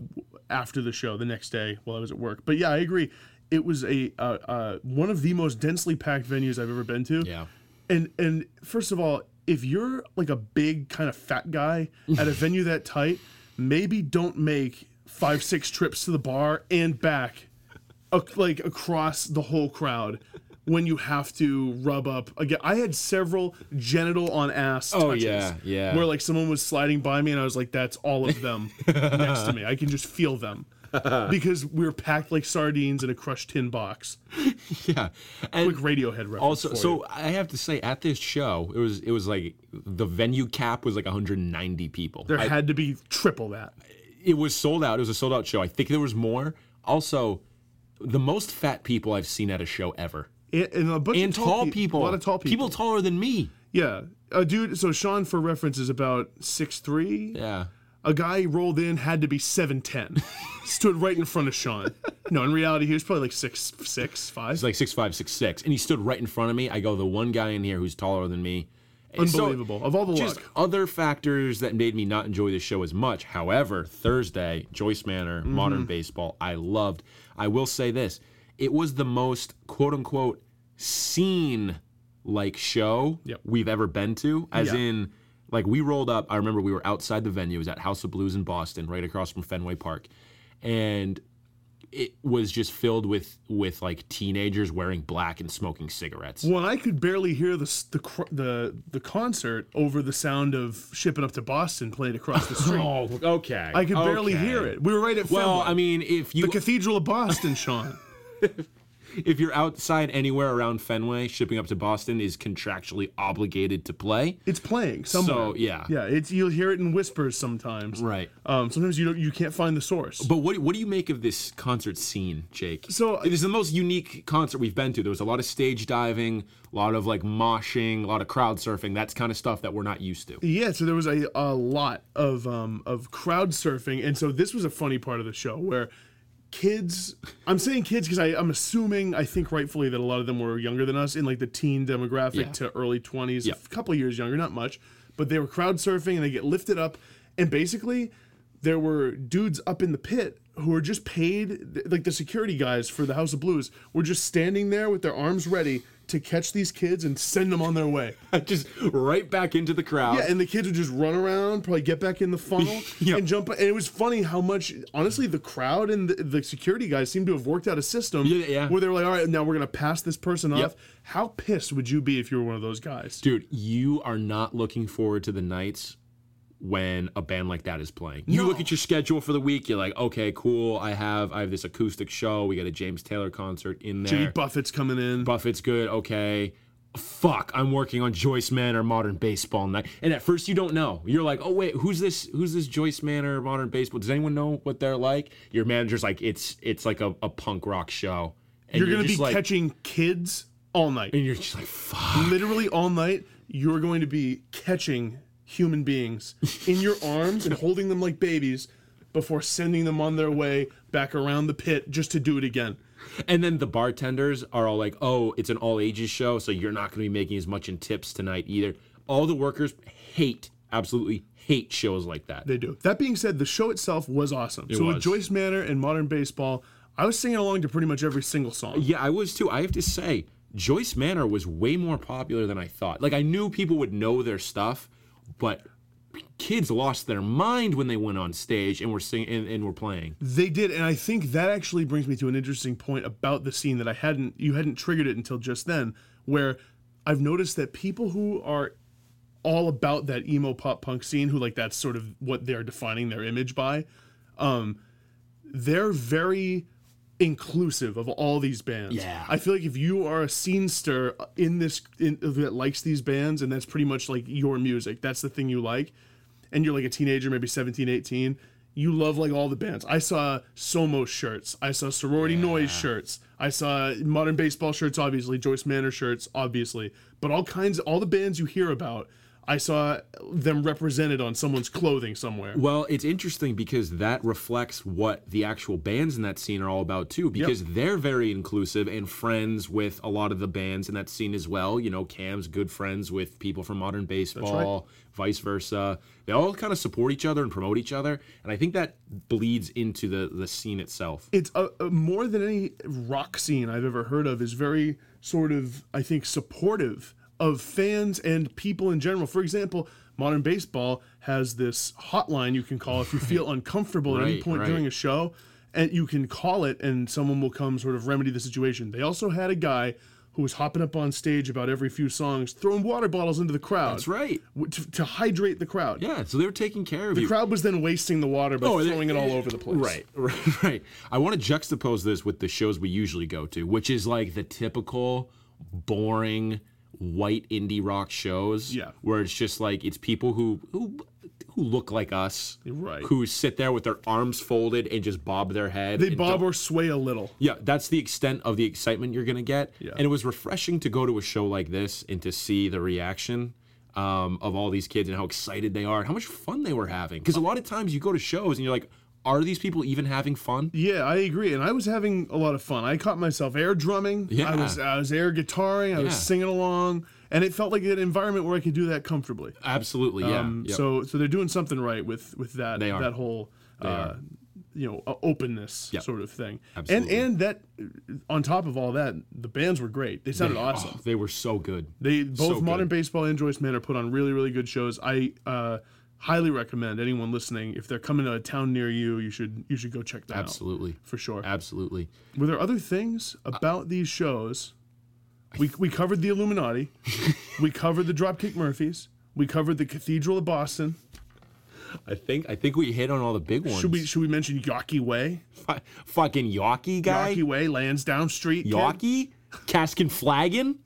after the show the next day while I was at work. But yeah, I agree. It was a uh, uh, one of the most densely packed venues I've ever been to. Yeah. And and first of all, if you're like a big kind of fat guy at a venue that tight, maybe don't make five six trips to the bar and back, ac- like across the whole crowd. When you have to rub up again, I had several genital on ass. Oh, touches yeah, yeah. Where like someone was sliding by me, and I was like, "That's all of them next to me. I can just feel them." because we were packed like sardines in a crushed tin box. Yeah. And Quick Radiohead reference. also for you. so i have to say at this show it was it was like the venue cap was like 190 people there I- had to be triple that. it was sold out it was a sold out show i think there was more also the most fat people i've seen at a show ever And, and a bunch and of tall pe- people A lot of tall people. people taller than me yeah. A dude, so Sean, for reference, is about six three. yeah A guy rolled in, had to be 7'10. Stood right in front of Sean. No, in reality, he was probably like six six five. he's like six five six six and he stood right in front of me i go the one guy in here who's taller than me And so- Unbelievable. of all the just luck. other factors that made me not enjoy the show as much. However, Thursday, Joyce Manor, Mm-hmm. Modern Baseball, I loved. I will say this: it was the most quote unquote scene like show Yep. we've ever been to. As Yeah. in, like we rolled up. I remember we were outside the venue. It was at House of Blues in Boston, right across from Fenway Park, and it was just filled with with like teenagers wearing black and smoking cigarettes. Well, I could barely hear the the the the concert over the sound of "Shipping Up to Boston" played across the street. Oh, okay. I could barely okay. hear it. We were right at Well, Fenway. I mean, if you the Cathedral of Boston, Sean. if you're outside anywhere around Fenway, shipping up to Boston is contractually obligated to play. It's playing somewhere. So, yeah. yeah. It's you'll hear it in whispers sometimes. Right. Um, sometimes you don't you can't find the source. But what what do you make of this concert scene, Jake? So- it is the most unique concert we've been to. There was a lot of stage diving, a lot of like moshing, a lot of crowd surfing. That's kind of stuff that we're not used to. Yeah, so there was a, a lot of um, of crowd surfing, and so this was a funny part of the show where kids. I'm saying kids because I'm assuming I think rightfully that a lot of them were younger than us in like the teen demographic Yeah. to early 20s, Yeah. a couple years younger, not much, but they were crowd surfing and they get lifted up, and basically there were dudes up in the pit who were just paid like the security guys for the House of Blues were just standing there with their arms ready to catch these kids and send them on their way. just right back into the crowd. Yeah, and the kids would just run around, probably get back in the funnel Yep. and jump. And it was funny how much, honestly, the crowd and the, the security guys seem to have worked out a system Yeah, yeah. where they were like, all right, now we're going to pass this person Yep. off. How pissed would you be if you were one of those guys? Dude, you are not looking forward to the nights when a band like that is playing. You No. look at your schedule for the week, you're like, okay, cool. I have I have this acoustic show. We got a James Taylor concert in there. Jimmy Buffett's coming in. Buffett's good, okay. Fuck, I'm working on Joyce Manor Modern Baseball night. And at first you don't know. You're like, oh wait, who's this who's this Joyce Manor Modern Baseball? Does anyone know what they're like? Your manager's like, it's it's like a, a punk rock show. And you're going to be like, catching kids all night. and you're just like, fuck. Literally all night, you're going to be catching human beings in your arms and holding them like babies before sending them on their way back around the pit just to do it again. And then the bartenders are all like, "Oh, it's an all ages show, so you're not going to be making as much in tips tonight either." All the workers hate, absolutely hate shows like that. They do. That being said, the show itself was awesome. It so with. Joyce Manor and Modern Baseball, I was singing along to pretty much every single song. yeah, I was too. I have to say, Joyce Manor was way more popular than I thought. Like I knew people would know their stuff, but kids lost their mind when they went on stage and were singing and, and were playing. They did, and I think that actually brings me to an interesting point about the scene that I hadn't you hadn't triggered it until just then, where I've noticed that people who are all about that emo pop punk scene, who like that's sort of what they're defining their image by, um, they're very inclusive of all these bands. Yeah. I feel like if you are a scenester in this in, that likes these bands and that's pretty much like your music, that's the thing you like, and you're like a teenager, maybe 17, 18, you love like all the bands. I saw Somo shirts, I saw Sorority Noise shirts, I saw Modern Baseball shirts, obviously, Joyce Manor shirts, obviously, but all kinds, all the bands you hear about. I saw them represented on someone's clothing somewhere. Well, it's interesting because that reflects what the actual bands in that scene are all about too. Because they're very inclusive and friends with a lot of the bands in that scene as well. You know, Cam's good friends with people from Modern Baseball, vice versa. They all kind of support each other and promote each other, and I think that bleeds into the the scene itself. it's a, a- more than any rock scene I've ever heard of is very sort of I think supportive of fans and people in general. For example, Modern Baseball has this hotline you can call if you feel uncomfortable at any point right. during a show, and you can call it and someone will come sort of remedy the situation. They also had a guy who was hopping up on stage about every few songs, throwing water bottles into the crowd. That's right. To, to hydrate the crowd. Yeah, so they were taking care of The you. The crowd was then wasting the water by Oh, they- throwing it all over the place. Right, right, right. I want to juxtapose this with the shows we usually go to, which is like the typical boring white indie rock shows. Yeah. Where it's just like it's people who who who look like us. Right. Who sit there with their arms folded and just bob their head. They bob don't- or sway a little. yeah, that's the extent of the excitement you're gonna get. Yeah. And it was refreshing to go to a show like this and to see the reaction um, of all these kids and how excited they are and how much fun they were having. Because a lot of times you go to shows and you're like, are these people even having fun? Yeah, I agree, and I was having a lot of fun. I caught myself air drumming. I Yeah. was I was air guitaring. I was singing along, and it felt like an environment where I could do that comfortably. Absolutely, yeah. Um, Yep. So so they're doing something right with with that They are. that whole uh, you know openness Yep. sort of thing. Absolutely. And and that on top of all that, the bands were great. They sounded They- awesome. oh, they were so good. They both So Modern good. Baseball and Joyce Manor put on really really good shows. I uh, highly recommend anyone listening if they're coming to a town near you, you should you should go check that out Absolutely. for sure. Absolutely. Were there other things about these shows? We, we covered the Illuminati. we covered the Dropkick Murphys. We covered the Cathedral of Boston. I think I think we hit on all the big ones. Should we should we mention Yawkey Way? Fu- fucking Yawkey guy? Yawkey Way, Lansdowne Street. Yawkey? Cask 'n Flagon?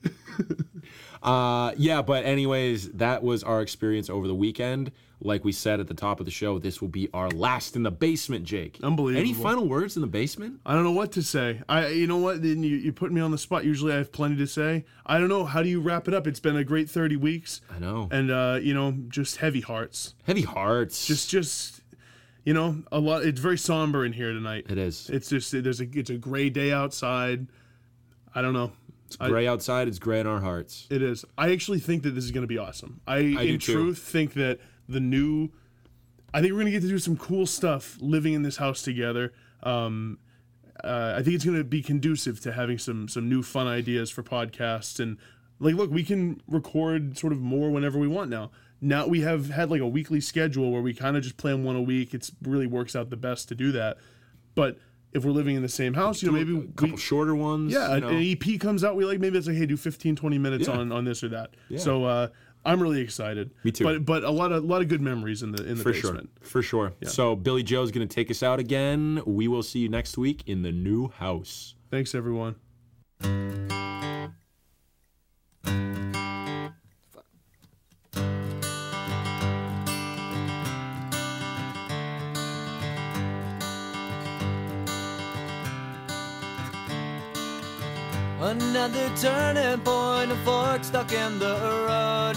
uh yeah, but anyways, that was our experience over the weekend. Like we said at the top of the show, this will be our last in the basement, Jake. Unbelievable. Any final words in the basement? I don't know what to say. I you know what? Then you, you put me on the spot. Usually I have plenty to say. I don't know. How do you wrap it up? It's been a great 30 weeks. I know. And uh, you know, just heavy hearts. Heavy hearts. Just just you know, a lot it's very somber in here tonight. it is. It's just there's a it's a gray day outside. I don't know. It's gray outside, it's gray in our hearts. It is. I actually think that this is going to be awesome. I, do in too. truth, think that the new. I think we're going to get to do some cool stuff living in this house together. Um, uh, I think it's going to be conducive to having some some new fun ideas for podcasts and like look, we can record sort of more whenever we want now. Now we have had like a weekly schedule where we kind of just plan one a week. It's really works out the best to do that. But if we're living in the same house, you know, maybe a couple we, shorter ones. yeah, you an, know. an EP comes out. We like maybe it's like, hey, do 15, 20 minutes Yeah. on on this or that. Yeah. So uh, I'm really excited. Me too. But but a lot of lot of good memories in the in the For basement. sure. For sure. So Billie Joe's gonna take us out again. We will see you next week in the new house. Thanks everyone. Another turning point, a fork stuck in the road.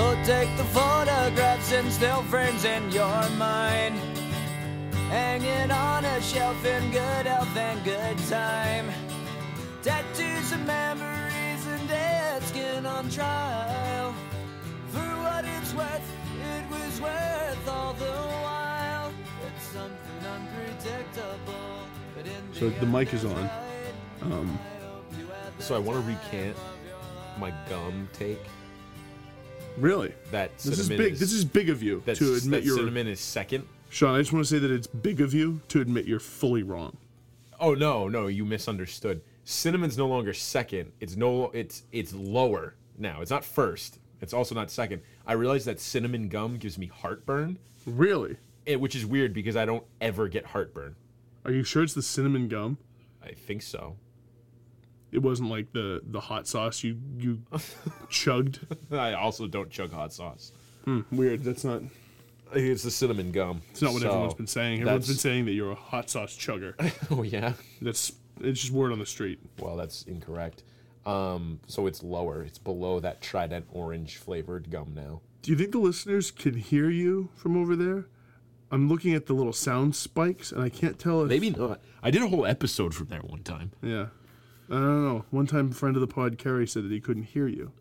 So take the photographs and still frames in your mind. Hanging on a shelf in good health and good time. Tattoos and memories and dead skin on trial. For what it's worth, it was worth all the while. It's something unpredictable. But in So the mic is on. Um, So I want to recant my gum take. Really, That this is big. This is big of you to admit that you're. cinnamon is second. Sean, I just want to say that it's big of you to admit you're fully wrong. Oh no, no, you misunderstood. Cinnamon's no longer second. It's no, it's it's lower now. It's not first. It's also not second. I realize that cinnamon gum gives me heartburn, Really? eh, which is weird because I don't ever get heartburn. Are you sure it's the cinnamon gum? I think so. It wasn't like the the hot sauce you you chugged. I also don't chug hot sauce. Weird. That's not. It's the cinnamon gum. It's not what So, everyone's been saying. Everyone's been that's- saying that you're a hot sauce chugger. Oh yeah. That's it's just word on the street. Well, that's incorrect. Um, so it's lower. It's below that Trident orange flavored gum now. Do you think the listeners can hear you from over there? I'm looking at the little sound spikes, and I can't tell if Maybe not. I did a whole episode from there one time. Yeah, I don't know. One time, a friend of the pod, Kerry, said that he couldn't hear you.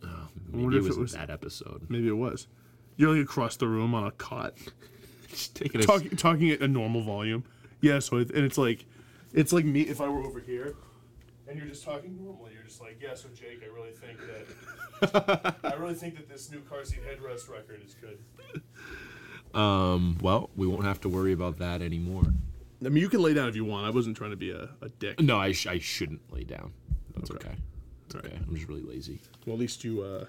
Maybe wonder it if was, it was- that episode. Maybe it was. You're like across the room on a cot, Just taking a talking talking at a normal volume. Yeah, so it, and it's like, it's like me if I were over here, and you're just talking normally. You're just like, yeah. So Jake, I really think that. I really think that this new car seat headrest record is good. Um, well, we won't have to worry about that anymore. I mean, you can lay down if you want. I wasn't trying to be a, a dick. No, I, sh- I shouldn't lay down. That's okay. Okay. It's okay. I'm just really lazy. Well, at least you, uh,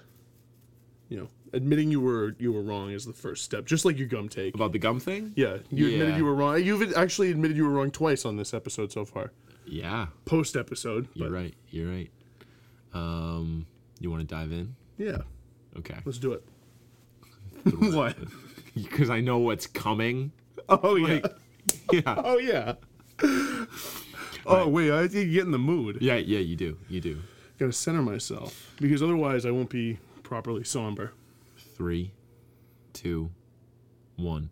you know, admitting you were you were wrong is the first step. Just like your gum take. About the gum thing? Yeah, you admitted you were wrong. You've actually admitted you were wrong twice on this episode so far. Yeah, Post episode, you're but right. You're right. Um, you want to dive in? yeah, Okay. let's do it. what? because I know what's coming. Oh yeah. Yeah, oh yeah. Oh wait, I need to get in the mood. yeah, yeah. You do, you do. Gotta center myself because otherwise I won't be properly somber. Three, two, one.